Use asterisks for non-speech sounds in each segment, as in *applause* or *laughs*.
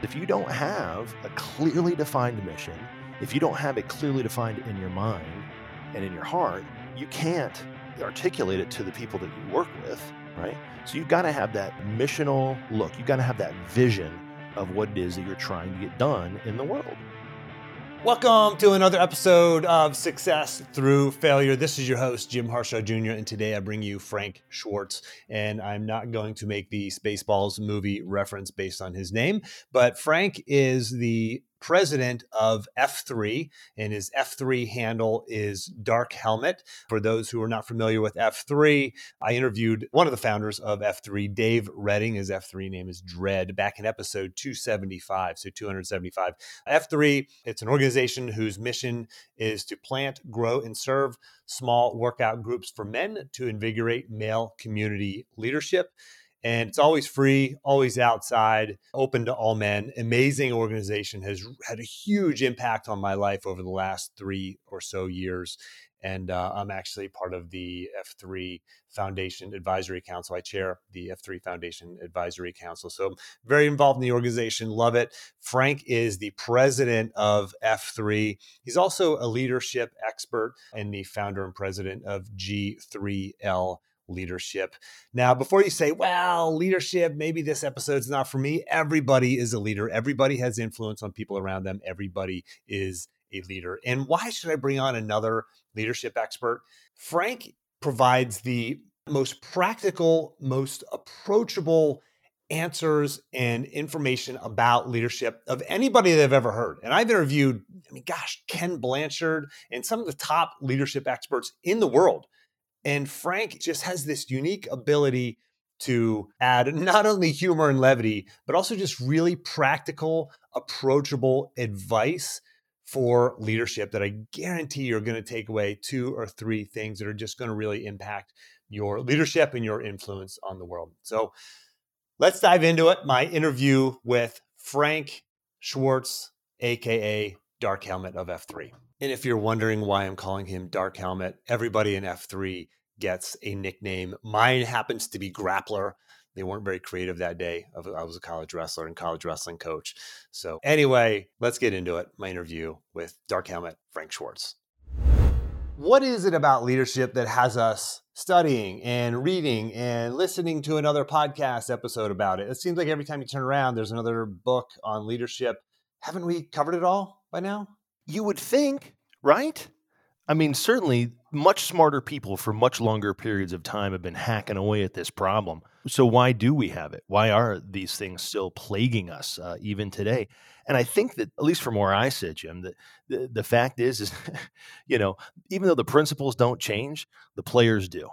If you don't have a clearly defined mission, if you don't have it clearly defined in your mind and in your heart, you can't articulate it to the people that you work with, right? So you've got to have that missional look. You've got to have that vision of what it is that you're trying to get done in the world. Welcome to another episode of Success Through Failure. This is your host, Jim Harshaw Jr., and today I bring you Frank Schwartz. And I'm not going to make the Spaceballs movie reference based on his name, but Frank is the president of F3, and his F3 handle is Dark Helmet. For those who are not familiar with F3, I interviewed one of the founders of F3, Dave Redding. His F3 name is Dredd, back in episode 275, so 275. F3, it's an organization whose mission is to plant, grow, and serve small workout groups for men to invigorate male community leadership and it's always free, always outside, open to all men. Amazing organization has had a huge impact on my life over the last three or so years. And uh, I'm actually part of the F3 Foundation Advisory Council. I chair the F3 Foundation Advisory Council. So I'm very involved in the organization, love it. Frank is the president of F3. He's also a leadership expert and the founder and president of G3L leadership. Now, before you say, well, leadership, maybe this episode's not for me, everybody is a leader. Everybody has influence on people around them. Everybody is a leader. And why should I bring on another leadership expert? Frank provides the most practical, most approachable answers and information about leadership of anybody that I've ever heard. And I've interviewed, I mean, gosh, Ken Blanchard and some of the top leadership experts in the world. And Frank just has this unique ability to add *laughs* not only humor and levity, but also just really practical, approachable advice for leadership that I guarantee you're going to take away two or three things that are just going to really impact your leadership and your influence on the world. So let's dive into it. My interview with Frank Schwartz, AKA Dark Helmet of F3. And if you're wondering why I'm calling him Dark Helmet, everybody in F3 gets a nickname. Mine happens to be Grappler. They weren't very creative that day. I was a college wrestler and college wrestling coach. So, anyway, let's get into it. My interview with Dark Helmet, Frank Schwartz. What is it about leadership that has us studying and reading and listening to another podcast episode about it? It seems like every time you turn around, there's another book on leadership. Haven't we covered it all by now? You would think, right? I mean, certainly much smarter people for much longer periods of time have been hacking away at this problem. So, why do we have it? Why are these things still plaguing us uh, even today? And I think that, at least from where I sit, Jim, the, the, the fact is, is, *laughs* you know, even though the principles don't change, the players do.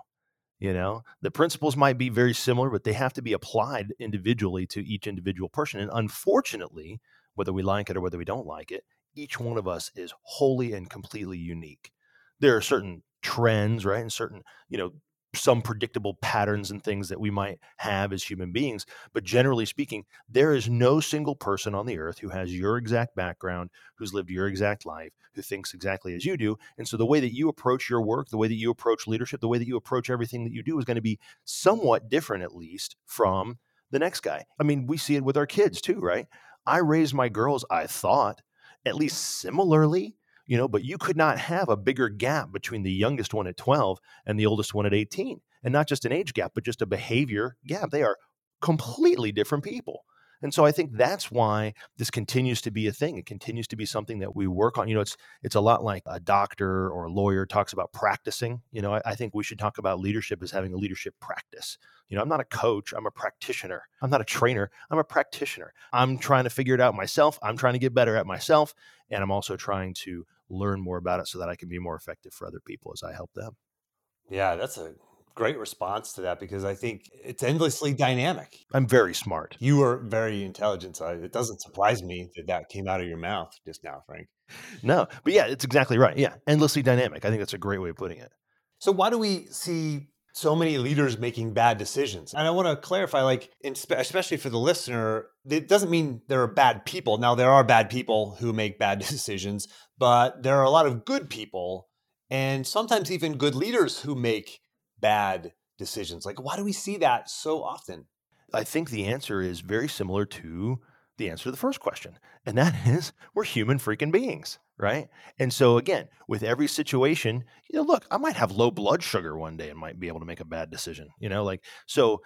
You know, the principles might be very similar, but they have to be applied individually to each individual person. And unfortunately, whether we like it or whether we don't like it, each one of us is wholly and completely unique. There are certain trends, right? And certain, you know, some predictable patterns and things that we might have as human beings. But generally speaking, there is no single person on the earth who has your exact background, who's lived your exact life, who thinks exactly as you do. And so the way that you approach your work, the way that you approach leadership, the way that you approach everything that you do is going to be somewhat different, at least, from the next guy. I mean, we see it with our kids too, right? I raised my girls, I thought, at least similarly, you know, but you could not have a bigger gap between the youngest one at 12 and the oldest one at 18. And not just an age gap, but just a behavior gap. They are completely different people. And so I think that's why this continues to be a thing. It continues to be something that we work on. You know, it's it's a lot like a doctor or a lawyer talks about practicing. You know, I, I think we should talk about leadership as having a leadership practice. You know, I'm not a coach, I'm a practitioner. I'm not a trainer, I'm a practitioner. I'm trying to figure it out myself. I'm trying to get better at myself. And I'm also trying to learn more about it so that I can be more effective for other people as I help them. Yeah, that's a great response to that because I think it's endlessly dynamic. I'm very smart. You are very intelligent. So it doesn't surprise me that that came out of your mouth just now, Frank. No, but yeah, it's exactly right. Yeah, endlessly dynamic. I think that's a great way of putting it. So, why do we see so many leaders making bad decisions? And I want to clarify, like, especially for the listener, it doesn't mean there are bad people. Now, there are bad people who make bad *laughs* decisions, but there are a lot of good people and sometimes even good leaders who make bad decisions? Like, why do we see that so often? I think the answer is very similar to the answer to the first question. And that *laughs* is we're human freaking beings, right? And so again, with every situation, you know, look, I might have low blood sugar one day and might be able to make a bad decision, you know, like so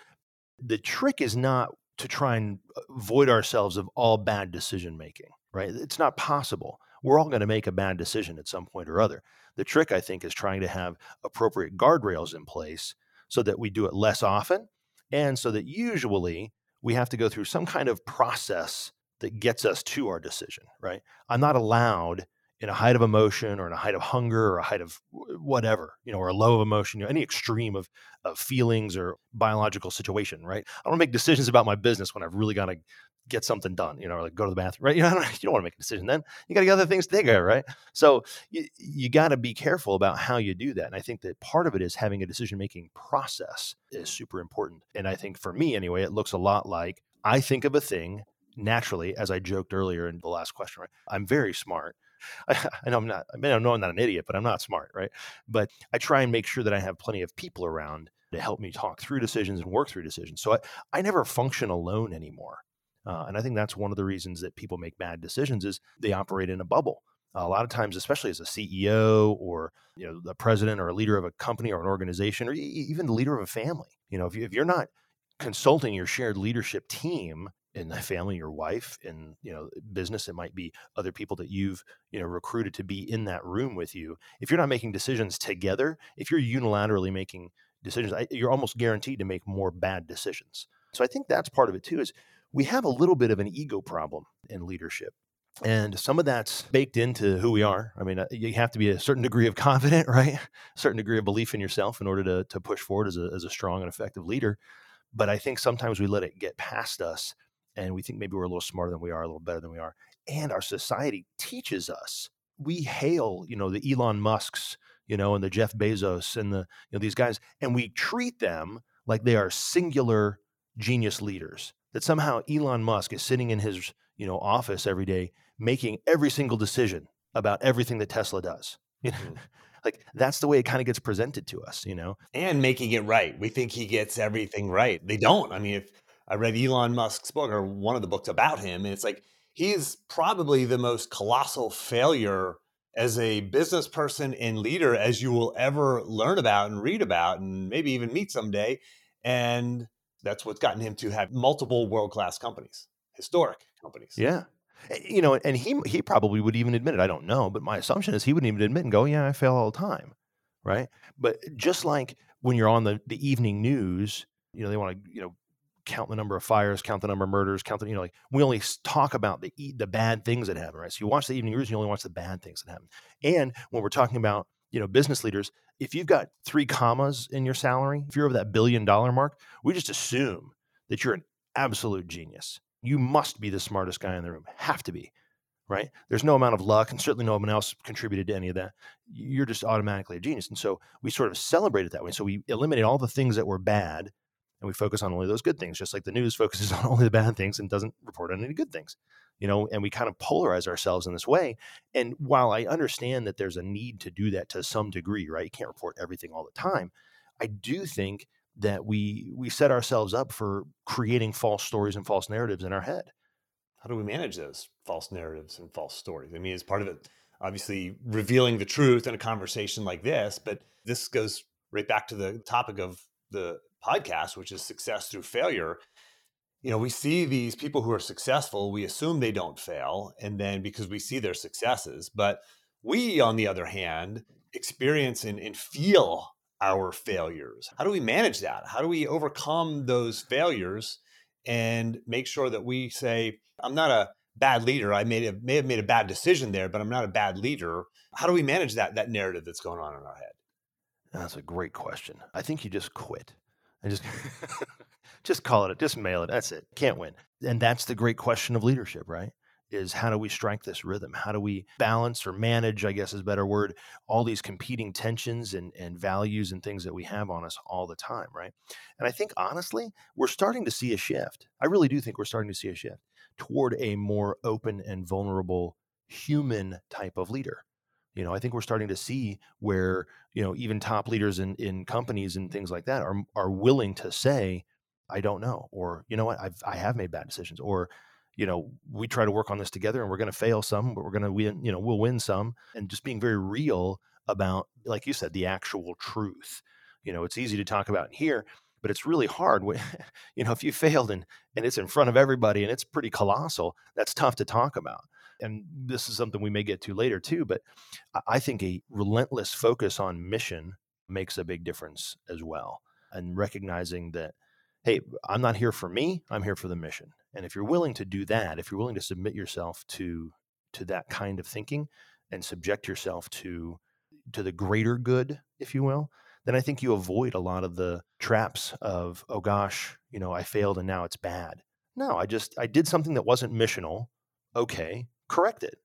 the trick is not to try and uh, avoid ourselves of all bad decision making, right? It's not possible. We're all going to make a bad decision at some point or other. The trick, I think, is trying to have appropriate guardrails in place so that we do it less often and so that usually we have to go through some kind of process that gets us to our decision, right? I'm not allowed in a height of emotion or in a height of hunger or a height of whatever, you know, or a low of emotion, you know, any extreme of, of feelings or biological situation, right? I don't make decisions about my business when I've really got to get something done, you know, or like go to the bathroom, right? *laughs* You, know, you don't want to make a decision then. You got to get other things to right? So you, you got to be careful about how you do that. And I think that part of it is having a decision making process is super important. And I think for me, anyway, it looks a lot like I think of a thing naturally, as I joked earlier in the last question, right? I'm very smart. *laughs* I, I know I'm not, I mean, I know I'm not an idiot, but I'm not smart, right? But I try and make sure that I have plenty of people around to help me talk through decisions and work through decisions. So I, I never function alone anymore. Uh, and I think that's one of the reasons that people make bad decisions is they operate in a bubble. a lot of times, especially as a CEO or you know the president or a leader of a company or an organization or even the leader of a family, you know, if, you, if you're not consulting your shared leadership team in the family, your wife, in you know business, it might be other people that you've you know recruited to be in that room with you. If you're not making decisions together, if you're unilaterally making decisions, you're almost guaranteed to make more bad decisions. So I think that's part of it too. Is we have a little bit of an ego problem in leadership. And some of that's baked into who we are. I mean, uh, you have to be a certain degree of *laughs* confident, right? A certain degree of belief in yourself in order to, to push forward as a, as a strong and effective leader. But I think sometimes we let it get past us and we think maybe we're a little smarter than we are, a little better than we are. And our society teaches us. We hail, you know, the Elon Musks, you know, and the Jeff Bezos and the, you know, these guys, and we treat them like they are singular genius leaders that somehow Elon Musk is sitting in his you know office every day making every single decision about everything that Tesla does. *laughs* You know, mm. like that's the way it kind of gets presented to us, you know. And making it right. We think he gets everything right. They don't. I mean, if I read Elon Musk's book or one of the books about him, and it's like he's probably the most colossal failure as a business person and leader as you will ever learn about and read about and maybe even meet someday. And that's what's gotten him to have multiple world class companies, historic companies. Yeah. You know, and he he probably would even admit it. I don't know, but my assumption is he wouldn't even admit and go, "Yeah, I fail all the time." Right? But just like when you're on the the evening news, you know, they want to, you know, count the number of fires, count the number of murders, count the, you know, like we only talk about the the bad things that happen, right? So you watch the evening news, and you only watch the bad things that happen. And when we're talking about, you know, business leaders, if you've got three commas in your salary, if you're over that billion dollar mark, we just assume that you're an absolute genius. You must be the smartest guy in the room. Have to be, right? There's no amount of luck, and certainly no one else contributed to any of that. You're just automatically a genius. And so we sort of celebrate it that way. So we eliminate all the things that were bad and we focus on only those good things, just like the news *laughs* focuses on only the bad things and doesn't report on any good things you know, and we kind of polarize ourselves in this way. And while I understand that there's a need to do that to some degree, right? You can't report everything all the time. I do think that we we set ourselves up for creating false stories and false narratives in our head. How do we manage those false narratives and false stories? I mean, as part of it, obviously revealing the truth in a conversation like this, but this goes right back to the topic of the podcast, which is success through failure you know, we see these people who are successful, we assume they don't fail, and then because we see their successes. But we, on the other hand, experience and, and feel our failures. How do we manage that? How do we overcome those failures and make sure that we say, I'm not a bad leader. I made a, may have made a bad decision there, but I'm not a bad leader. How do we manage that that narrative that's going on in our head? That's a great question. I think you just quit. I just *laughs* just call it, just mail it. That's it. Can't win. And that's the great question of leadership, right? Is how do we strike this rhythm? How do we balance or manage, I guess is a better word, all these competing tensions and, and values and things that we have on us all the time, right? And I think honestly, we're starting to see a shift. I really do think we're starting to see a shift toward a more open and vulnerable human type of leader. You know, I think we're starting to see where, you know, even top leaders in, in companies and things like that are are willing to say, I don't know, or you know what, I've I have made bad decisions, or you know, we try to work on this together and we're going to fail some, but we're going to win, you know, we'll win some. And just being very real about, like you said, the actual truth. You know, it's easy to talk about here, but it's really hard when, *laughs* you know, if you failed and, and it's in front of everybody and it's pretty colossal, that's tough to talk about. And this is something we may get to later too, but I think a relentless focus on mission makes a big difference as well. And recognizing that, hey, I'm not here for me, I'm here for the mission. And if you're willing to do that, if you're willing to submit yourself to to that kind of thinking and subject yourself to to the greater good, if you will, then I think you avoid a lot of the traps of, oh gosh, you know, I failed and now it's bad. No, I just I did something that wasn't missional. Okay, correct it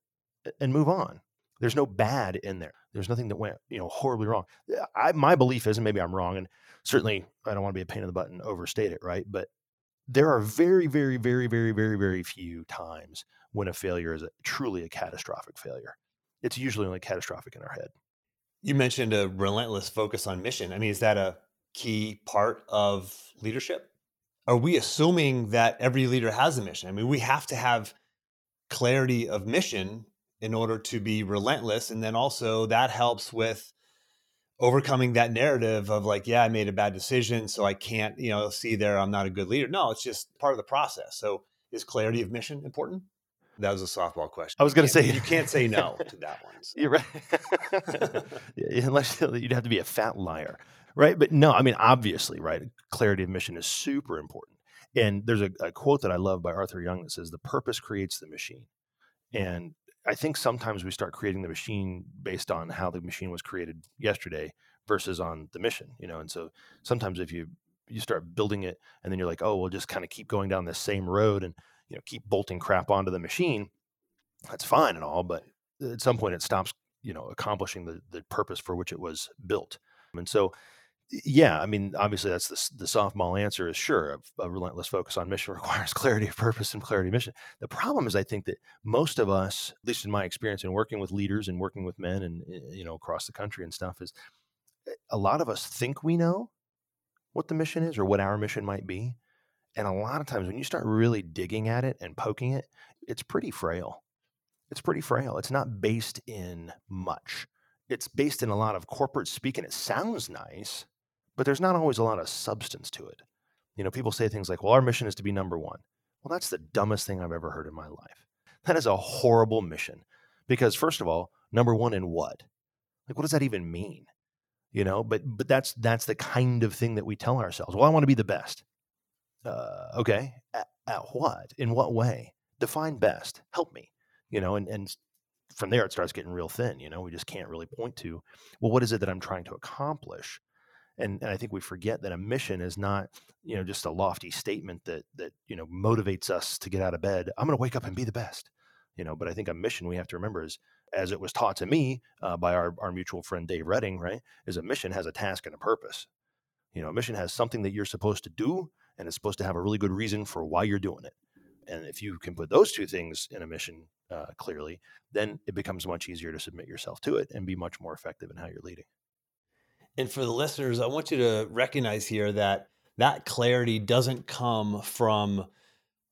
and move on. There's no bad in there. There's nothing that went, you know, horribly wrong. I, my belief is, and maybe I'm wrong, and certainly I don't want to be a pain in the butt and overstate it, right? But there are very, very, very, very, very, very few times when a failure is a, truly a catastrophic failure. It's usually only catastrophic in our head. You mentioned a relentless focus on mission. I mean, is that a key part of leadership? Are we assuming that every leader has a mission? I mean, we have to have clarity of mission in order to be relentless. And then also that helps with overcoming that narrative of like, yeah, I made a bad decision, so I can't, you know, see there I'm not a good leader. No, it's just part of the process. So is clarity of mission important? That was a softball question. I was going to say you can't say no to that one. *laughs* So. You're right. *laughs* Unless *laughs* you'd have to be a fat liar, right? But no, I mean obviously, right? Clarity of mission is super important. And there's a, a quote that I love by Arthur Young that says, "The purpose creates the machine." And I think sometimes we start creating the machine based on how the machine was created yesterday versus on the mission, you know. And so sometimes if you you start building it and then you're like, oh, we'll just kind of keep going down this same road and you know keep bolting crap onto the machine, that's fine and all, but at some point it stops, you know, accomplishing the the purpose for which it was built. And so yeah, I mean, obviously that's the, the softball answer is sure. A, a, relentless focus on mission *laughs* requires clarity of purpose and clarity of mission. The problem is, I think that most of us, at least in my experience in working with leaders and working with men and eh, you know across the country and stuff, is eh, a lot of us think we know what the mission is or what our mission might be, and a lot of times when you start really digging at it and poking it, it's pretty frail. It's pretty frail. It's not based in much. It's based in a lot of corporate speak, and it sounds nice but there's not always a lot of substance to it. You know, people say things like, well, our mission is to be number one. Well, that's the dumbest thing I've ever heard in my life. That is a horrible mission because, first of all, number one in what? Like, what does that even mean? You know, but but that's that's the kind of thing that we tell ourselves. Well, I want to be the best. Uh, okay, at, at what? In what way? Define best. Help me. You know, and and from there it starts getting real thin. You know, we just can't really point to, well, what is it that I'm trying to accomplish? And, and I think we forget that a mission is not you know just a lofty statement that that you know motivates us to get out of bed. I'm going to wake up and be the best, you know. But I think a mission we have to remember is as it was taught to me uh, by our our mutual friend Dave Redding, right? Is a mission has a task and a purpose. You know, a mission has something that you're supposed to do, and it's supposed to have a really good reason for why you're doing it. And if you can put those two things in a mission uh, clearly, then it becomes much easier to submit yourself to it and be much more effective in how you're leading. And for the listeners, I want you to recognize here that that clarity doesn't come from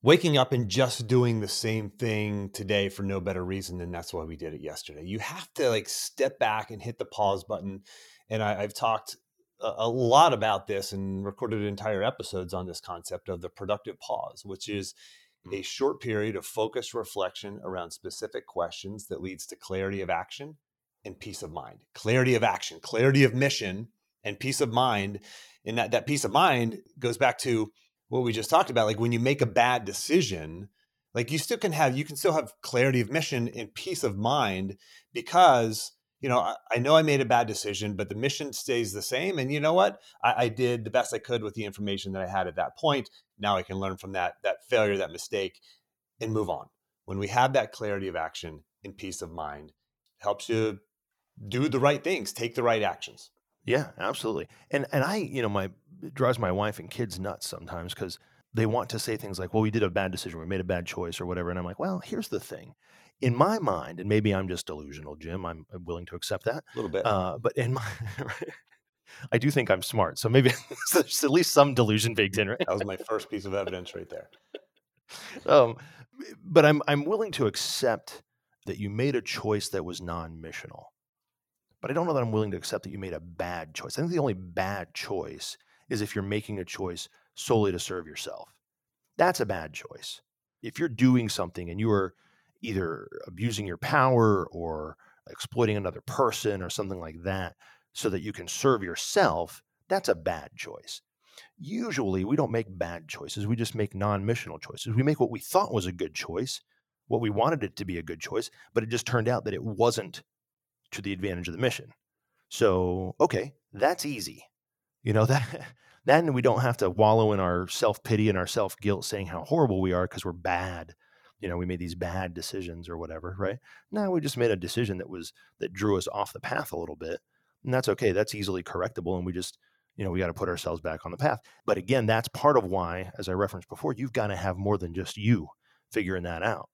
waking up and just doing the same thing today for no better reason than that's why we did it yesterday. You have to like step back and hit the pause button. And I, have talked a, a, lot about this and recorded entire episodes on this concept of the productive pause, which is a mm. short period of focused reflection around specific questions that leads to clarity of action and peace of mind. Clarity of action, clarity of mission, and peace of mind. And that, that peace of mind goes back to what we just talked about. Like when you make a bad decision, like you still can have, you can still have clarity of mission and peace of mind because, you know, I, I know I made a bad decision, but the mission stays the same. And you know what? I, I did the best I could with the information that I had at that point. Now I can learn from that, that failure, that mistake, and move on. When we have that clarity of action and peace of mind, helps you do the right things, take the right actions. Yeah, absolutely. And and I, you know, my it drives my wife and kids nuts sometimes because they want to say things like, "Well, we did a bad decision, we made a bad choice, or whatever." And I'm like, "Well, here's the thing." In my mind, and maybe I'm just delusional, Jim. I'm, I'm willing to accept that a little bit. Uh, but in my, *laughs* I do think I'm smart, so maybe *laughs* there's at least some delusion baked in. Right? that was my first piece of evidence right there. *laughs* Um, but I'm I'm willing to accept that you made a choice that was non-missional. But I don't know that I'm willing to accept that you made a bad choice. I think the only bad choice is if you're making a choice solely to serve yourself. That's a bad choice. If you're doing something and you are either abusing your power or exploiting another person or something like that so that you can serve yourself, that's a bad choice. Usually, we don't make bad choices. We just make non missional choices. We make what we thought was a good choice, what we wanted it to be a good choice, but it just turned out that it wasn't to the advantage of the mission. So, okay, that's easy. You know, *laughs* that then we don't have to wallow in our self-pity and our self-guilt saying how horrible we are because we're bad. You know, we made these bad decisions or whatever, right? No, we just made a decision that was that drew us off the path a little bit. And that's okay. That's easily correctable and we just you know, we got to put ourselves back on the path. But again, that's part of why, as I referenced before, you've got to have more than just you figuring that out.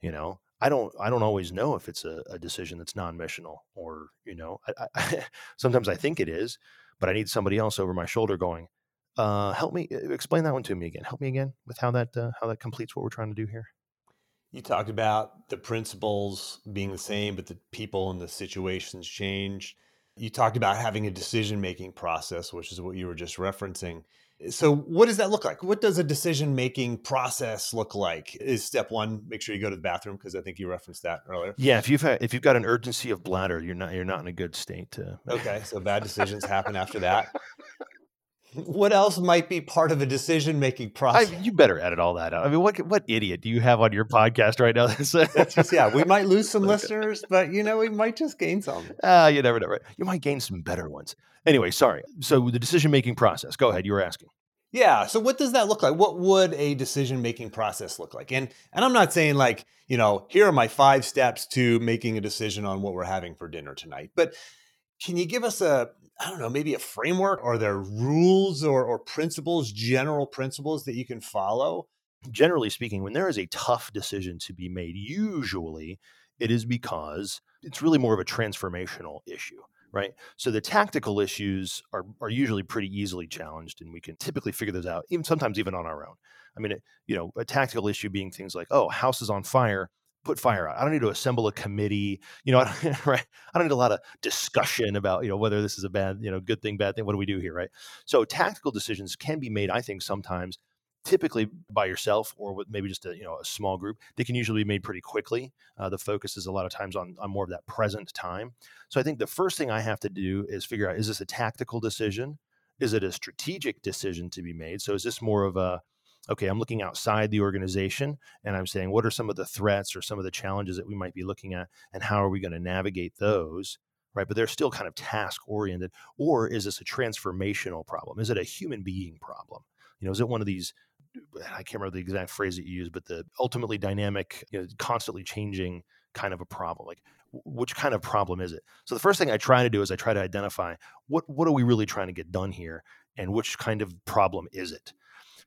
You know, I don't I don't always know if it's a, a decision that's non-missional or you know I, I, *laughs* sometimes I think it is, but I need somebody else over my shoulder going, uh, help me explain that one to me again. Help me again with how that uh, how that completes what we're trying to do here. You talked about the principles being the same, but the people and the situations changed. You talked about having a decision making process, which is what you were just referencing. So, what does that look like? What does a decision making process look like? Is step one make sure you go to the bathroom because I think you referenced that earlier. Yeah, if you've had, if you've got an urgency of bladder, you're not you're not in a good state to. Okay, so bad *laughs* decisions happen after that. What else might be part of a decision making process? I, you better edit all that out. I mean, what what idiot do you have on your podcast right now? just, yeah, we might lose *laughs* some listeners, but you know, we might just gain some. Ah, uh, you never know. Right? You might gain some better ones. Anyway, sorry. So the decision making process. Go ahead. You were asking. Yeah. So what does that look like? What would a decision making process look like? And and I'm not saying like, you know, here are my five steps to making a decision on what we're having for dinner tonight. But can you give us a I don't know, maybe a framework? Are there rules or, or principles, general principles that you can follow? Generally speaking, when there is a tough decision to be made, usually it is because it's really more of a transformational issue right? So the tactical issues are are usually pretty easily challenged, and we can typically figure those out, even sometimes even on our own. I mean, it, you know, a tactical issue being things like, oh, house is on fire, put fire out. I don't need to assemble a committee. You know, *laughs* right? I don't need a lot of discussion about you know whether this is a bad, you know, good thing, bad thing. What do we do here, right? So tactical decisions can be made, I think, sometimes typically by yourself or with maybe just a you know a small group they can usually be made pretty quickly uh, the focus is a lot of times on, on more of that present time so i think the first thing i have to do is figure out is this a tactical decision is it a strategic decision to be made so is this more of a okay i'm looking outside the organization and i'm saying what are some of the threats or some of the challenges that we might be looking at and how are we going to navigate those right but they're still kind of task oriented or is this a transformational problem is it a human being problem you know is it one of these I can't remember the exact phrase that you used, but the ultimately dynamic, you know, constantly changing kind of a problem. Like, which kind of problem is it? So the first thing I try to do is I try to identify what what are we really trying to get done here, and which kind of problem is it?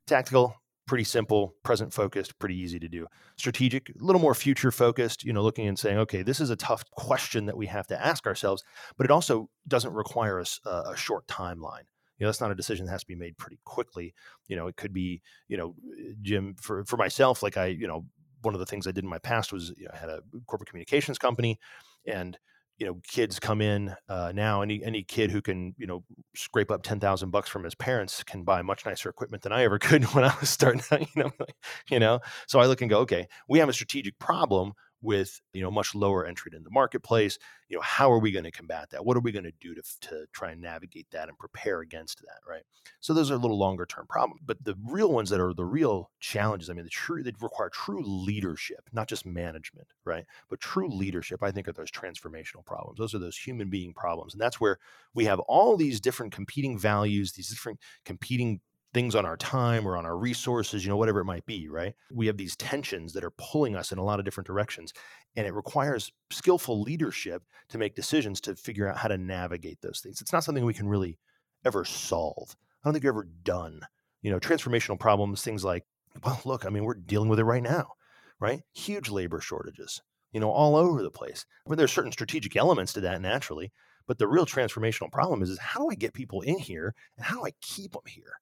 Tactical, pretty simple, present focused, pretty easy to do. Strategic, a little more future focused, you know, looking and saying, okay, this is a tough question that we have to ask ourselves, but it also doesn't require us a, a short timeline you know that's not a decision that has to be made pretty quickly you know it could be you know jim for for myself like i you know one of the things i did in my past was you know, i had a corporate communications company and you know kids come in uh, now any any kid who can you know scrape up 10,000 bucks from his parents can buy much nicer equipment than I ever *laughs* could when I was starting out you know *laughs* you know? So I look and go okay we have a strategic problem with you know much lower entry in the marketplace you know how are we going to combat that? What are we going to do to, to try and navigate that and prepare against that right? So those are a little longer term problems but the real ones that are the real challenges i mean the true they require true leadership not just management right? But true leadership i think are those transformational problems. Those are those human being problems and that's where we have all these different competing values these different competing things on our time or on our resources, you know, whatever it might be, right? We have these tensions that are pulling us in a lot of different directions. And it requires skillful leadership to make decisions to figure out how to navigate those things. It's not something we can really ever solve. I don't think you're ever done. You know, transformational problems, things like, well, look, I mean, we're dealing with it right now, right? Huge labor shortages, you know, all over the place. I mean, there's certain strategic elements to that naturally, but the real transformational problem is, is how do I get people in here and how do I keep them here?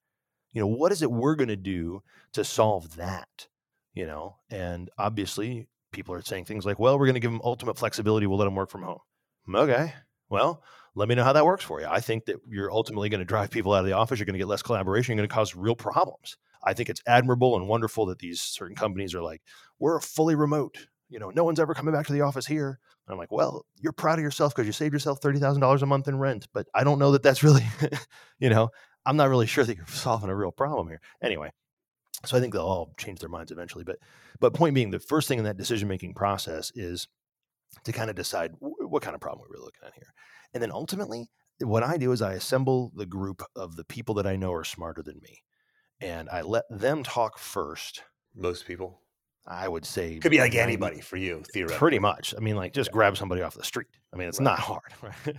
You know what is it we're going to do to solve that you know, and obviously people are saying things like, well, we're going to give them ultimate flexibility. We'll let them work from home. Okay. Well, let me know how that works for you. I think that you're ultimately going to drive people out of the office. You're going to get less collaboration. You're going to cause real problems. I think it's admirable and wonderful that these certain companies are like, we're fully remote. You know, no one's ever coming back to the office here. And I'm like, well, you're proud of yourself because you saved yourself $30,000 a month in rent. But I don't know that that's really, *laughs* you know, I'm not really sure that you're *laughs* solving a real problem here. Anyway, so I think they'll all change their minds eventually. But, but point being, the first thing in that decision making process is to kind of decide what kind of problem we're really looking at here. And then ultimately, what I do is I assemble the group of the people that I know are smarter than me and I let them talk first. Most people, I would say, could be like anybody for you, theoretically. Pretty much. I mean, like just yeah. grab somebody off the street. I mean, it's right. not hard, *laughs* right?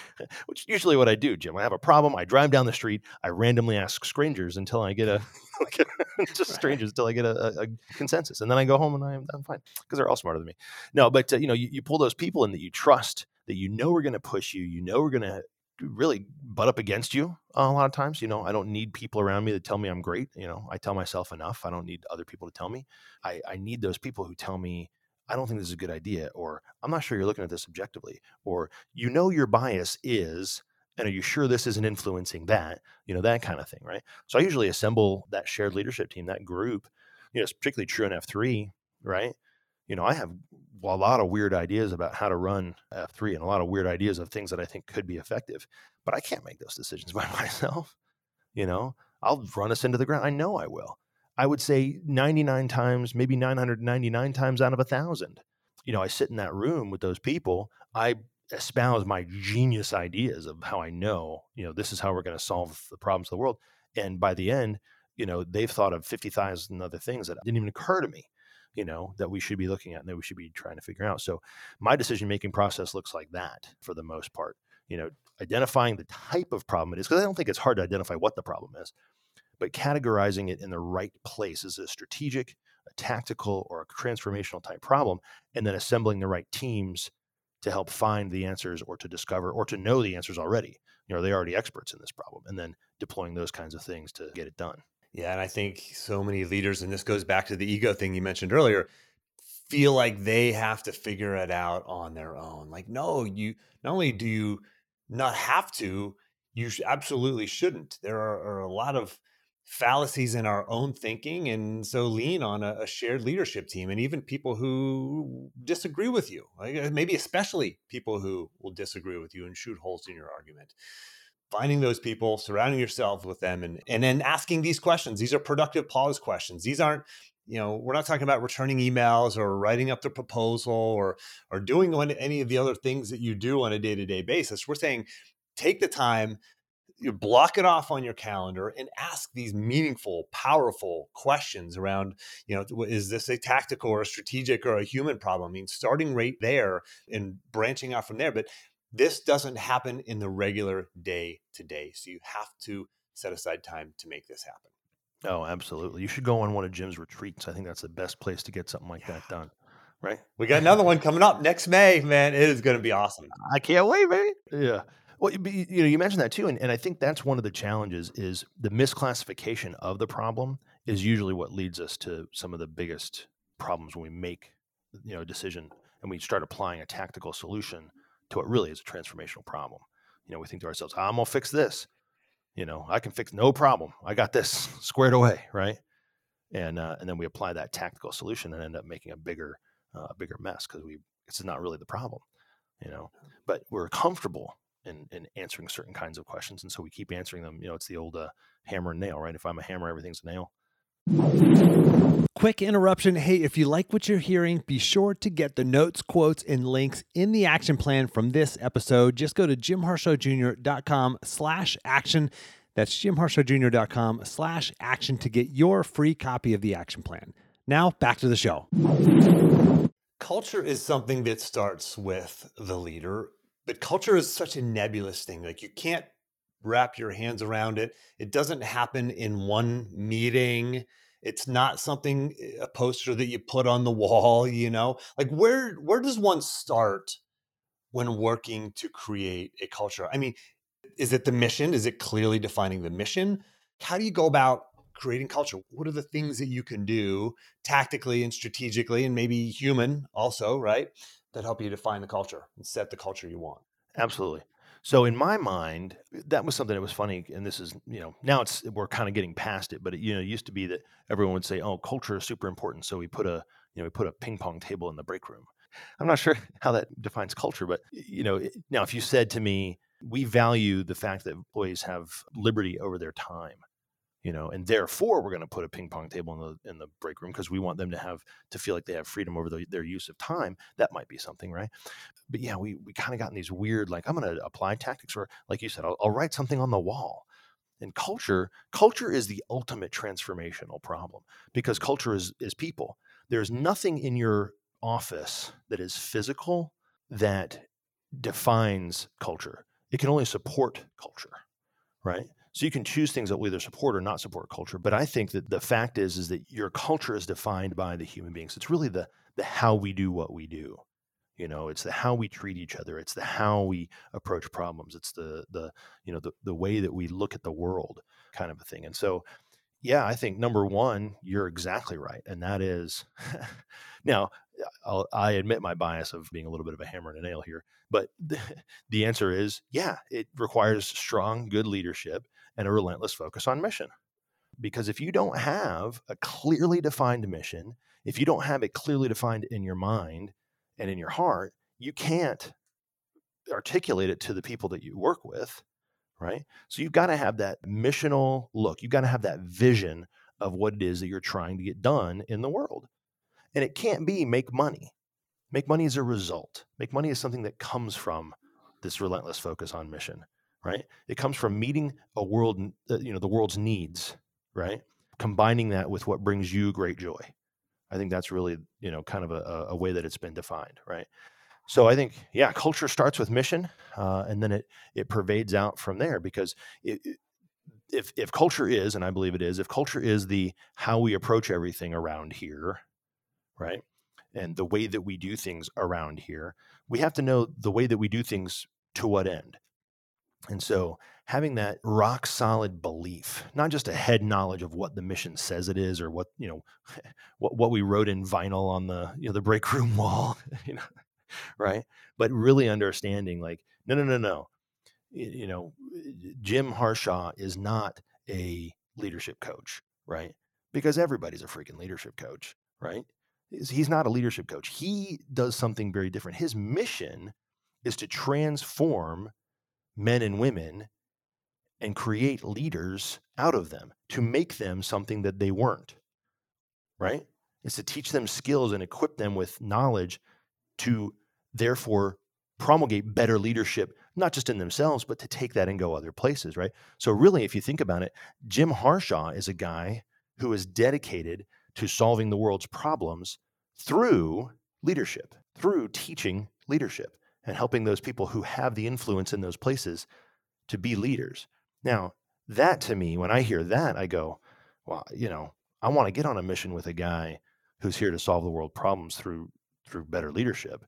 *laughs* Which is usually what I do, Jim. I have a problem. I drive down the street. I randomly ask strangers until I get a *laughs* *laughs* just strangers until I get a, a, consensus, and then I go home and I'm, I'm fine because they're all smarter than me. No, but uh, you know, you, you pull those people in that you trust, that you know are going to push you, you know are going to really butt up against you a lot of times. You know, I don't need people around me that tell me I'm great. You know, I tell myself enough. I don't need other people to tell me. I, I need those people who tell me, I don't think this is a good idea, or I'm not sure you're looking at this objectively, or you know your bias is, and are you sure this isn't influencing that? You know, that kind of thing, right? So I usually assemble that shared leadership team, that group. You know, it's particularly true in F3, right? You know, I have a lot of weird ideas about how to run F3 and a lot of weird ideas of things that I think could be effective, but I can't make those decisions *laughs* by myself. You know, I'll run us into the ground. I know I will. I would say 99 times, maybe 999 times out of a thousand. You know, I sit in that room with those people. I espouse my genius ideas of how I know, you know, this is how we're going to solve the problems of the world. And by the end, you know, they've thought of 50,000 other things that didn't even occur to me you know that we should be looking at and that we should be trying to figure out so my decision making process looks like that for the most part you know identifying the type of problem it is because i don't think it's hard to identify what the problem is but categorizing it in the right place is a strategic a tactical or a transformational type problem and then assembling the right teams to help find the answers or to discover or to know the answers already you know are they already experts in this problem and then deploying those kinds of things to get it done yeah, and I think so many leaders, and this goes back to the ego thing you mentioned earlier, feel like they have to figure it out on their own. Like, no, you not only do you not have to, you absolutely shouldn't. There are, are, a lot of fallacies in our own thinking, and so lean on a, a, shared leadership team, and even people who disagree with you, like uh, maybe especially people who will disagree with you and shoot holes in your argument finding those people, surrounding yourself with them, and and then asking these questions. These are productive pause questions. These aren't you know we're not talking about returning emails or writing up the proposal or or doing any of the other things that you do on a day-to-day basis we're saying take the time you block it off on your calendar and ask these meaningful powerful questions around you know is this a tactical or a strategic or a human problem i mean starting right there and branching out from there but this doesn't happen in the regular day to day. So you have to set aside time to make this happen. Oh, absolutely. You should go on one of Jim's retreats. I think that's the best place to get something like yeah. that done. Right? We got another one coming up next May, man. It is going to be awesome. I can't wait, man Yeah. Well, you know, you mentioned that too, and, and I think that's one of the challenges is the misclassification of the problem is usually what leads us to some of the biggest problems when we make, you know, a decision and we start applying a tactical solution to what really is a transformational problem. You know, we think to ourselves, I'm gonna fix this. You know, I can fix no problem. I got this *laughs* squared away, right? And uh, and then we apply that tactical solution and end up making a bigger uh, bigger mess because we it's not really the problem, you know. But we're comfortable in, in answering certain kinds of questions, and so we keep answering them. You know, it's the old uh, hammer and nail, right? If I'm a hammer, everything's a nail. Quick interruption. Hey, if you like what you're hearing, be sure to get the notes, quotes, and links in the action plan from this episode. Just go to jimharshawjr.com slash action. That's jimharshawjr.com slash action to get your free copy of the action plan. Now, back to the show. Culture is something that starts with the leader, but culture is such a nebulous thing. Like you can't wrap your hands around it. It doesn't happen in one meeting. It's not something eh, a poster that you put on the *laughs* wall, you know? Like where where does one start when working to create a culture? I mean, is it the mission? Is it clearly defining the mission? How do you go about creating culture. What are the things that you can do tactically and strategically and maybe human also, right? That help you define the culture and set the culture you want. Absolutely. So in my mind, that was something that was funny, and this is you know now it's we're kind of getting past it, but it, you know it used to be that everyone would say, "Oh, culture is super important," so we put a you know we put a ping pong table in the break room. I'm not sure *laughs* how that defines culture, but you know now if you said to me, "We value the fact that employees have liberty over their time," you know, and therefore we're going to put a ping pong table in the in the break room because we want them to have to feel like they have freedom over the, their use of time. That might be something, right? But yeah, we we kind of got in these weird like I'm going to apply tactics, or like you said, I'll, I'll write something on the wall. And culture, culture is the ultimate transformational problem because culture is is people. There's nothing in your office that is physical that defines culture. It can only support culture, right? So you can choose things that will either support or not support culture. But I think that the fact is is that your culture is defined by the human beings. It's really the the how we do what we do. You know, it's the how we treat each other. It's the how we approach problems. It's the the you know the the way that we look at the world, kind of a thing. And so, yeah, I think number one, you're exactly right, and that is *laughs* now. I'll, I admit my bias of being a little bit of a hammer and a nail here, but the, *laughs* the answer is yeah, it requires strong, good leadership and a relentless focus on mission. Because if you don't have a clearly defined mission, if you don't have it clearly defined in your mind and in your heart, you can't articulate it to the people that you work with, right? So you've got to have that missional look. You've got to have that vision of what it is that you're trying to get done in the world. And it can't be make money. Make money is a result. Make money is something that comes from this relentless focus on mission right? It comes from meeting a world, uh, you know, the world's needs, right? Combining that with what brings you great joy. I think that's really, you know, kind of a, a way that it's been defined, right? So I think, yeah, culture starts with mission, uh, and then it it pervades out from there. Because it, if if culture is, and I believe it is, if culture is the how we approach everything around here, right, and the way that we do things around here, we have to know the way that we do things to what end. And so having that rock solid belief, not just a head knowledge of what the mission says it is or what, you know, *laughs* what, what we wrote in vinyl on the, you know, the break room *laughs* wall, you know, right. But really understanding like, no, no, no, no. You know, Jim Harshaw is not a leadership coach, right? Because everybody's a freaking leadership coach, right? He's not a leadership coach. He does something very different. His mission is to transform men and women and create leaders out of them to make them something that they weren't. Right? It's to teach them skills and equip them with knowledge to therefore promulgate better leadership, not just in themselves, but to take that and go other places, right? So, really, if you think about it, Jim Harshaw is a guy who is dedicated to solving the world's problems through leadership, through teaching leadership and helping those people who have the influence in those places to be leaders. Now, that to me, when I hear that, I go, well, you know, I want to get on a mission with a guy who's here to solve the world problems through through better leadership.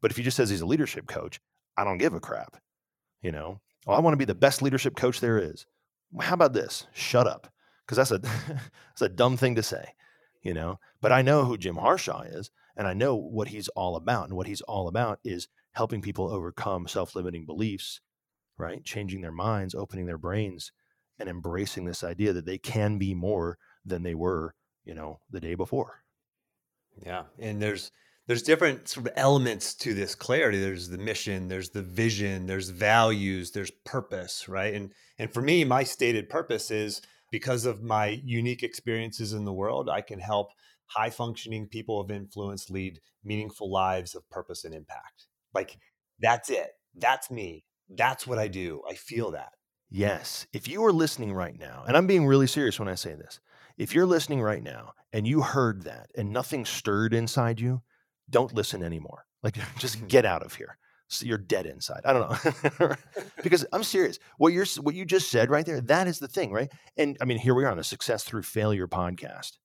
But if he just says he's a leadership coach, I don't give a crap. You know, I want to be the best leadership coach there is. Well, how about this? Shut up, because that's a *laughs* that's a dumb thing to say. You know, but I know who Jim Harshaw is, and I know what he's all about. And what he's all about is helping people overcome self limiting beliefs, right? Changing their minds, opening their brains, and embracing this idea that they can be more than they were, you know, the day before. Yeah. And there's, there's different sort of elements to this clarity there's the mission there's the vision there's values there's purpose right and and for me my stated purpose is because of my unique experiences in the world i can help high functioning people of influence lead meaningful lives of purpose and impact like that's it. That's me. That's what I do. I feel that. Yes. If you are listening right now, and I'm being really serious when I say this, if you're listening right now and you heard that and nothing stirred inside you, don't listen anymore. Like *laughs* just get out of here. So you're dead inside. I don't know. *laughs* because I'm serious. What you're what you just said right there, that is the thing, right? And I mean, here we are on the Success Through Failure podcast,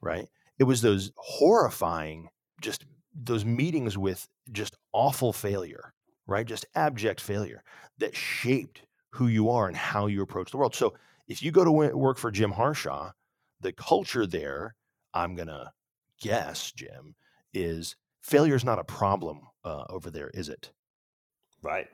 right? It was those horrifying, just those meetings with just awful failure, right? Just abject failure that shaped who you are and how you approach the world. So If you go to work for Jim Harshaw, the culture there, I'm going to guess, Jim, is failure is not a problem uh, over there, is it? Right.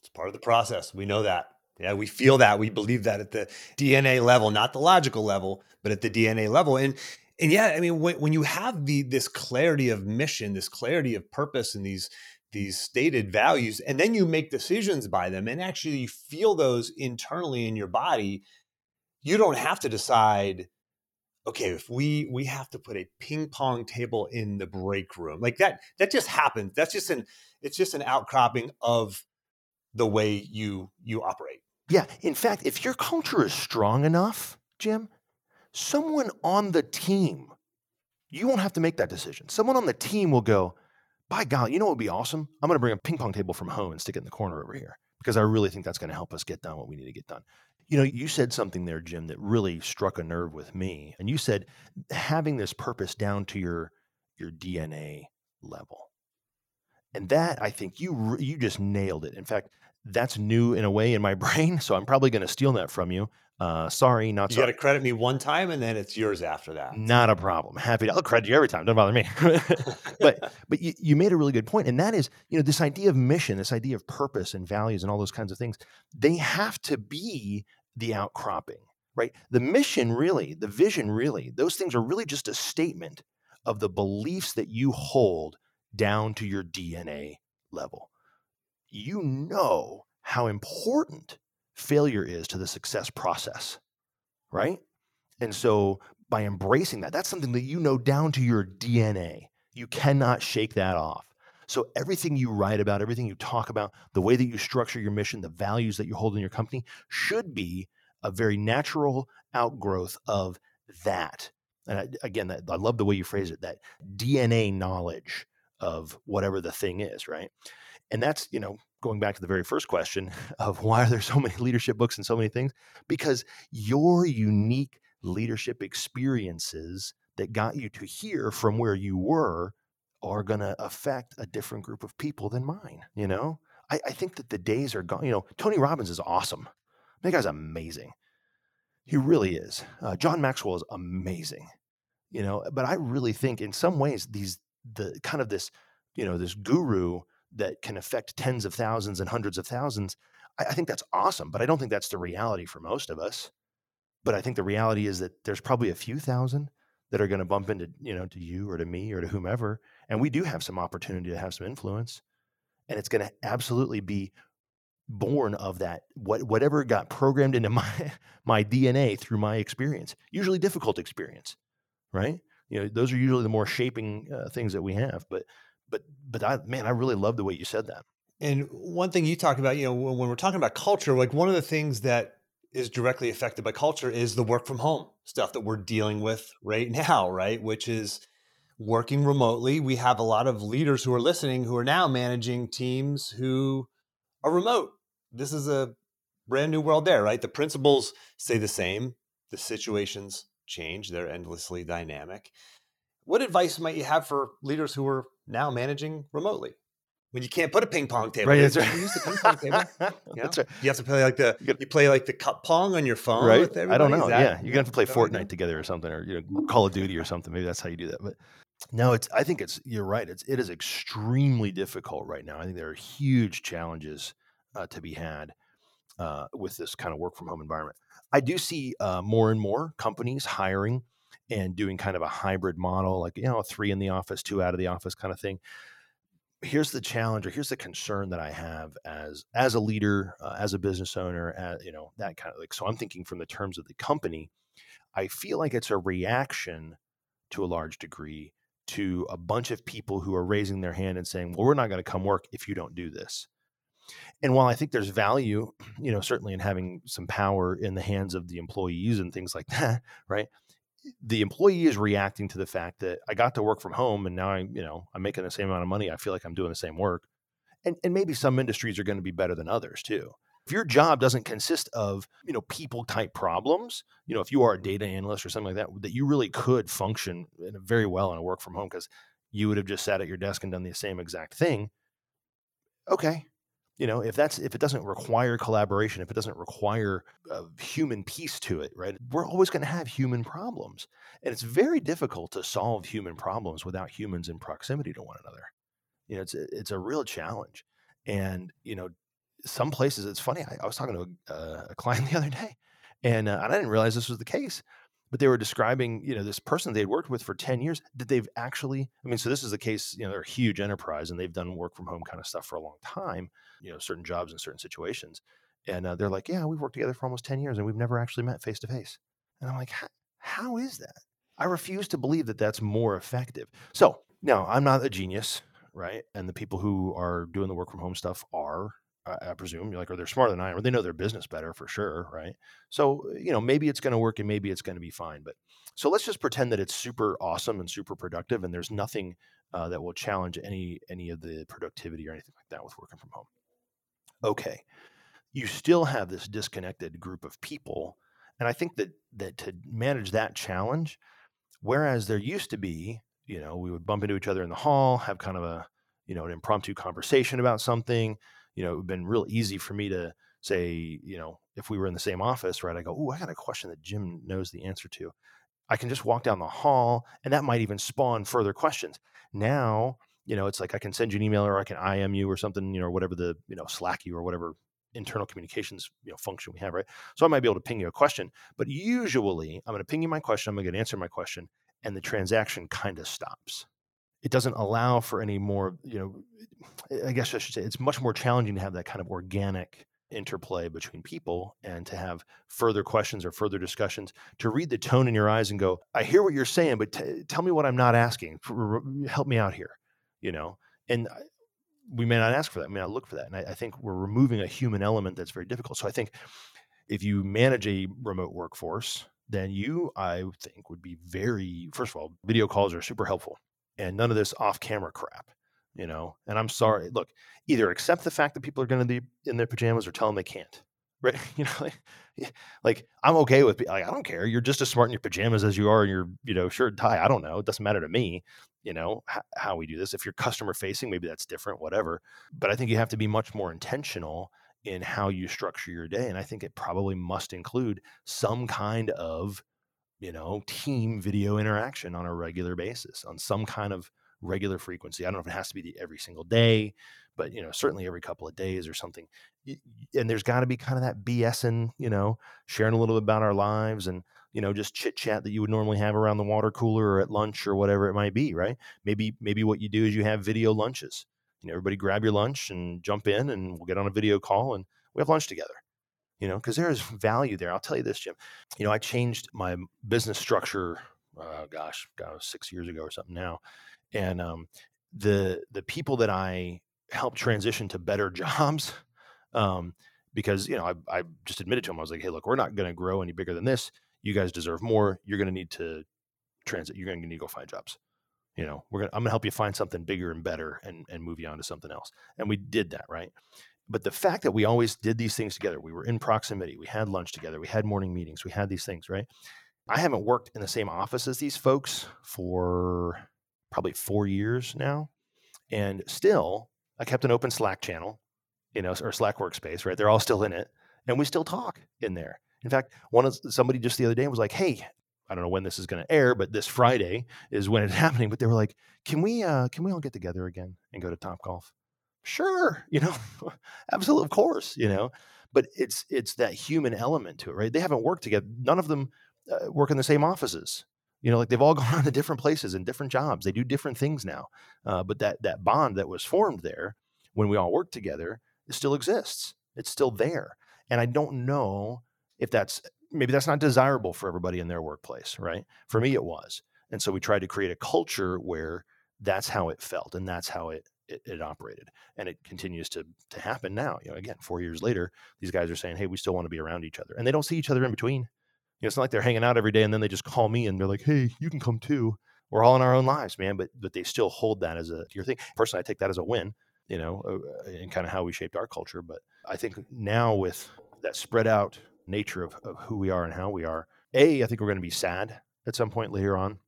It's part of the process. We know that. Yeah, we feel that. We believe that at the DNA level, not the logical level, but at the DNA level. And and yeah, I mean, when, when you have the this clarity of mission, this clarity of purpose, and these these stated values, and then you make decisions by them, and actually you feel those internally in your body, you don't have to decide okay if we we have to put a ping pong table in the break room like that that just happens. That's just an it's just an outcropping of the way you you operate. Yeah. In fact if your culture is strong enough jim someone on the team you won't have to make that decision someone on the team will go by god you know what would be awesome i'm going to bring a ping pong table from home and stick it in the corner over here because i really think that's going to help us get done what we need to get done you know, you said something there, Jim, that really struck a nerve with me. And you said having this purpose down to your your DNA level. And that I think you you just nailed it. In fact, that's new in a way in my *laughs* brain, so I'm probably going to steal that from you. Uh, sorry, not you sorry. got to credit me one time, and then it's yours after that. Not a problem. Happy to. I'll credit you every time. Don't bother me. *laughs* but *laughs* but you, you made a really good point, and that is you know this idea of mission, this idea of purpose and values, and all those kinds of things. They have to be the outcropping, right? The mission, really, the vision, really, those things are really just a statement of the beliefs that you hold down to your DNA level. You know how important failure is to the success process, right? And so by embracing that, that's something that you know down to your DNA. You cannot shake that off. So everything you write about, everything you talk about, the way that you structure your mission, the values that you hold in your company should be a very natural outgrowth of that. And I, again, that, I love the way you phrase it that DNA knowledge of whatever the thing is, right? And that's, you know, going back to the very first question *laughs* of why are there so many leadership books and so many things? Because your unique leadership experiences that got you to here from where you were are going to affect a different group of people than mine. You know, I, I, think that the days are gone. You know, Tony Robbins is awesome. That guy's amazing. He really is. Uh, John Maxwell is amazing. You know, but I really think in some ways these the kind of this you know this guru that can affect tens of thousands and hundreds of thousands. I, I think that's awesome, but I don't think that's the reality for most of us. But I think the reality is that there's probably a few thousand that are going to bump into you know to you or to me or to whomever and we do have some opportunity to have some influence and it's going to absolutely be born of that what whatever got programmed into *laughs* my my dna through my experience usually difficult experience right you know those are usually the more shaping uh, things that we have but but but i man i really love the way you said that and one thing you talk about you know when we're talking about culture like one of the things that is directly affected by culture is the work from home stuff that we're dealing with right *laughs* now, right? Which is working remotely. We have a lot of leaders who are listening who are now managing teams who are remote. This is a brand new world there, right? The principles stay the same, the situations change, they're endlessly dynamic. What advice might you have for leaders who are now managing remotely? when you can't put a ping pong table. Right, that's right. use the ping pong table. *laughs* You, that's right. you have to play like the you play like the cup pong on your phone. Right. I don't know. That, yeah, you're gonna have to play Fortnite together or something, or you know, Call of Duty or something. Maybe that's how you do that. But no, it's. I think it's. You're right. It's. It is extremely difficult right now. I think there are huge challenges uh, to be had uh, with this kind of work from home environment. I do see uh, more and more companies hiring and doing kind of a hybrid model, like you know, three in the office, two out of the office kind of thing here's the challenge or here's the concern that I have as as a leader, uh, as a business owner, as, you know, that kind of like so I'm thinking from the terms of the company, I feel like it's a reaction to a large degree to a bunch of people who are raising their hand and saying, "Well, we're not going to come work if you don't do this." And while I think there's value, *clears throat* you know, certainly in having some power in the hands of the employees and things like *laughs* that, right? The employee is reacting to the fact that I got to work from home and now I, you know, I'm making the same amount of money. I feel like I'm doing the same work. And, and maybe some industries are going to be better than others too. If your job doesn't consist of, you know, people type problems, you know, if you are a data analyst or something like that, that you really could function very well in a work from home because you would have just sat at your desk and done the same exact thing. Okay. You know if that's if it doesn't require collaboration if it doesn't require a human piece to it right we're always going to have human problems. And it's very difficult to solve human problems without humans in proximity to one another. You know it's it's a real challenge. And you know some places it's funny i, I was talking to a, a, client *laughs* the other day and, uh, and i didn't realize this was the case but they were describing you know this person they'd worked with for 10 years that they've actually i mean so this is the case you know they're a huge enterprise and they've done work from home kind of stuff for a long time you know certain jobs in certain situations and uh, they're like yeah we've worked together for almost 10 years and we've never actually met face to face and i'm like how is that i refuse to believe that that's more effective so now i'm not a genius right and the people who are doing the work from home stuff are I, presume like, or they're smarter than I am, or they know their business better for sure, right? So, you know, maybe it's going to work and maybe it's going to be fine. But so let's just pretend that it's super awesome and super productive, and there's nothing uh, that will challenge any any of the productivity or anything like that with working from home. Okay, you still have this disconnected group of people, and I think that that to manage that challenge, whereas there used to be, you know, we would bump into each other in the hall, have kind of a you know an impromptu conversation about something you know, it would have been real easy for me to say, you know, if we were in the same office, right? I go, oh, I got a question that Jim knows the answer to. I can just walk down the hall and that might even spawn further questions. Now, you know, it's like I can send you an email or I can IM you or something, you know, or whatever the, you know, Slack you or whatever internal communications you know function we have, right? So I might be able to ping you a question, but usually I'm going to ping you my question, I'm going to answer my question, and the transaction kind of stops. It doesn't allow for any more, you know, I guess I should say it's much more challenging to have that kind of organic interplay between people and to have further questions or further discussions to read the tone in your eyes and go i hear what you're saying but t- tell me what i'm not asking. Help me out here you know and we may not ask for that we may not look for that and I, I think we're removing a human element that's very difficult so i think if you manage a remote workforce then you i think would be very first of all video calls are super helpful and none of this off camera crap, you know. And I'm sorry. Look, either accept the fact that people are going to be in their pajamas or tell them they can't. Right? *laughs* You know, like, I'm okay with like I don't care. You're just as smart in your pajamas as you are in your you know shirt and tie. I don't know. It doesn't matter to me. You know h- how we do this. If you're customer facing, maybe that's different. Whatever. But I think you have to be much more intentional in how you structure your day. And I think it probably must include some kind of you know, team video interaction on a regular basis on some kind of regular frequency. I don't know if it has to be the, every single day, but you know, certainly every couple of days or something. And there's got to be kind of that BS and you know, sharing a little bit about our lives and you know, just chit chat that you would normally have around the water cooler or at lunch or whatever it might be, right? Maybe maybe what you do is you have video lunches. You know, everybody grab your lunch and jump in, and we'll get on a video call and we have lunch together you know, because there is value there. I'll tell you this, Jim. You know, I changed my business structure. Uh, gosh, gosh, six years ago or something now, and um, the the people that I helped transition to better *laughs* jobs, um, because you know, I, I just admitted to them, I was like, hey, look, we're not going to grow any bigger than this. You guys deserve more. You're going to need to transit. You're going to need to go find jobs. You know, we're gonna. I'm gonna help you find something bigger and better, and and move you on to something else. And we did that, right? but the fact that we always did these things together, we were in proximity, we had lunch together, we had morning meetings, we had these things, right? I haven't worked in the same office as these folks for probably four years now. And still, I kept an open Slack channel, you know, or Slack workspace, right? They're all still in it. And we still talk in there. In fact, one of somebody just the other day was like, Hey, I don't know when this is going to air, but this Friday is when it's *laughs* happening. But they were like, "Can we, uh, can we all get together again and go to Top Golf?" sure *laughs* you know absolutely of course you know but it's it's that human element to it right they haven't worked together none of them uh, work in the same offices you know like they've all *laughs* gone on to different places and different jobs they do different things now uh, but that that bond that was formed there when we all work together it still exists it's still there and i don't know if that's maybe that's not desirable for everybody in their workplace right? For me it was and so we tried to create a culture where that's how it felt and that's how it it, it, operated and it continues to to happen now you know again four years later these guys are saying hey we still want to be around each other and they don't see each other in between know, it's not like they're hanging out every day and then they just call me and they're like hey you can come too we're all in our own lives man but but they still hold that as a your thing personally i take that as a win you know uh, and kind of how we shaped our culture but i think now with that spread out nature of, of who we are and how we are a i think we're going to be sad at some point later on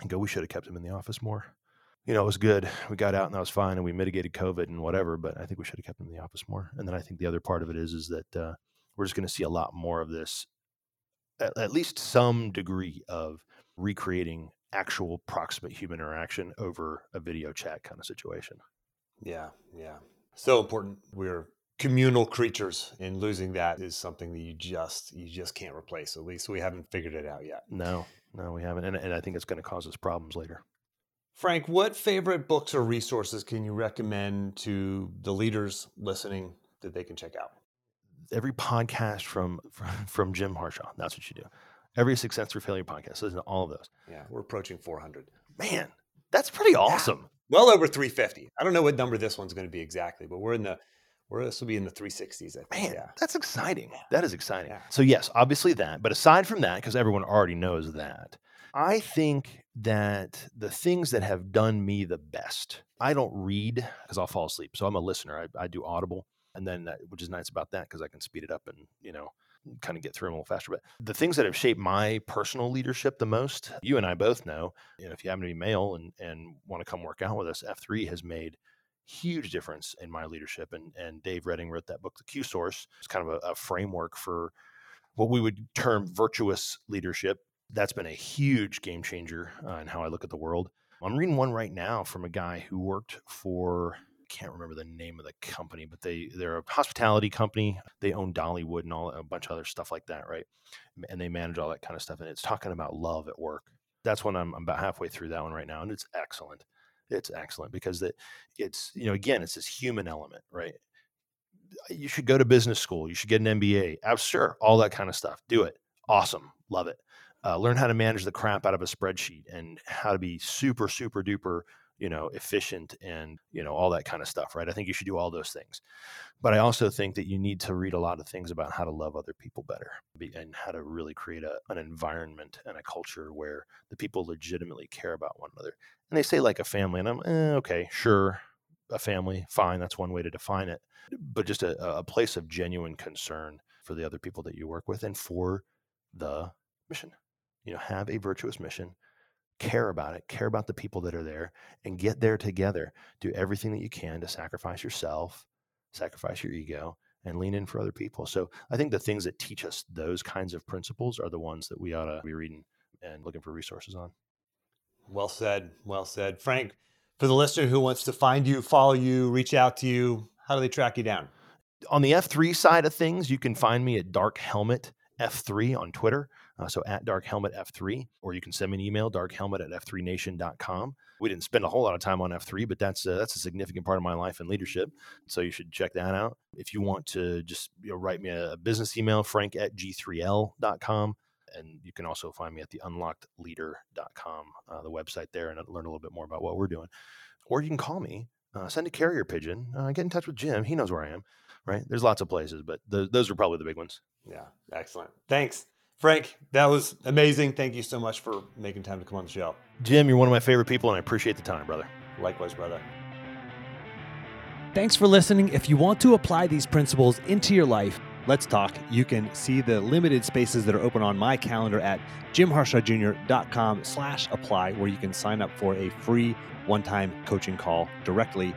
and go we should have kept him in the office more you know, it was good. We got out and that was fine, and we mitigated COVID and whatever. But I think we should have kept him in the office more. And then I think the other part of it is is that uh, we're just going to see a lot more of this, at, at least some degree of recreating actual proximate human interaction over a video chat kind of situation. Yeah, yeah. So important. We're communal creatures and losing that is something that you just you just can't replace. At least we haven't figured it out yet. No, no, we haven't. And, and I think it's going to cause us problems later. Frank, what favorite books or resources can you recommend to the leaders listening that they can check out? Every podcast from *laughs* from, from Jim Harshaw. That's what you do. Every Success Through Failure podcast. Listen to all of those. Yeah, we're approaching 400. Man, that's pretty awesome. Yeah. Well over 350. I don't know what number this one's going to be exactly, but we're in the we're this will be in the 360s. I think. Man, yeah. that's exciting. That is exciting. Yeah. So yes, obviously that. But aside from that, because everyone already knows that, I think that the things that have done me the best, I don't read because I'll fall asleep. So I'm a listener. I, I do Audible, and then uh, which is nice about that because I can speed it up and you know kind of get through them a little faster. But the things that have shaped my personal leadership the most, you and I both know. You know if you happen to be male and and want to come work out with us, F3 has made huge difference in my leadership. And and Dave Redding wrote that book, The Q Source. It's kind of a, a framework for what we would term virtuous leadership that's been a huge game changer uh, in how I look at the world. I'm reading one right now from a guy who worked for can't remember the name of the company, but they they're a hospitality company. They own Dollywood and all a bunch of other stuff like that, right? And they manage all that kind of stuff. And it's talking about love at work. That's when I'm, I'm about halfway through that one right now, and it's excellent. It's excellent because that it's you know again it's this human element, right? You should go to business school. You should get an MBA. I'm sure all that kind of stuff. Do it. Awesome. Love it uh, learn how to manage the crap out of a spreadsheet and how to be super super duper you know efficient and you know all that kind of stuff right? I think you should do all those things. But i also think that you need to read a lot of things about how to love other people better and how to really create a, an environment and a culture where the people legitimately care about one another. And they say like a family and i'm eh, okay sure a family fine that's one way to define it. But just a, a place of genuine concern for the other people that you work with and for the mission. You know, have a virtuous mission, care about it, care about the people that are there, and get there together. Do everything that you can to sacrifice yourself, sacrifice your ego, and lean in for other people. So I think the things that teach us those kinds of principles are the ones that we ought to be reading and looking for resources on. Well said. Well said. Frank, for the listener who wants to find you, follow you, reach out to you, how do they track you down? On the F3 side of things, you can find me at Dark Helmet F3 on Twitter. Uh, so at Dark Helmet F3, or you can send me an email, darkhelmet at f3nation.com. We didn't spend a whole lot of time on F3, but that's uh, that's a significant part of my life and leadership. So you should check that out. If you want to just you know, write me a business email, frank at g3l.com. And you can also find me at the unlockedleader.com, uh, the website there, and learn a little bit more about what we're doing. Or you can call me, uh, send a carrier pigeon, uh, get in touch with Jim. He knows where I am, right? There's lots of places, but th- those are probably the big ones. Yeah, excellent. Thanks. Frank, that was amazing. Thank you so much for making time to come on the show. Jim, you're one of my favorite people, and I appreciate the time, brother. Likewise, brother. Thanks for listening. If you want to apply these principles into your life, let's talk. You can see the limited spaces that are open on my calendar at jimharshawjr.com slash apply, where you can sign up for a free one-time coaching call directly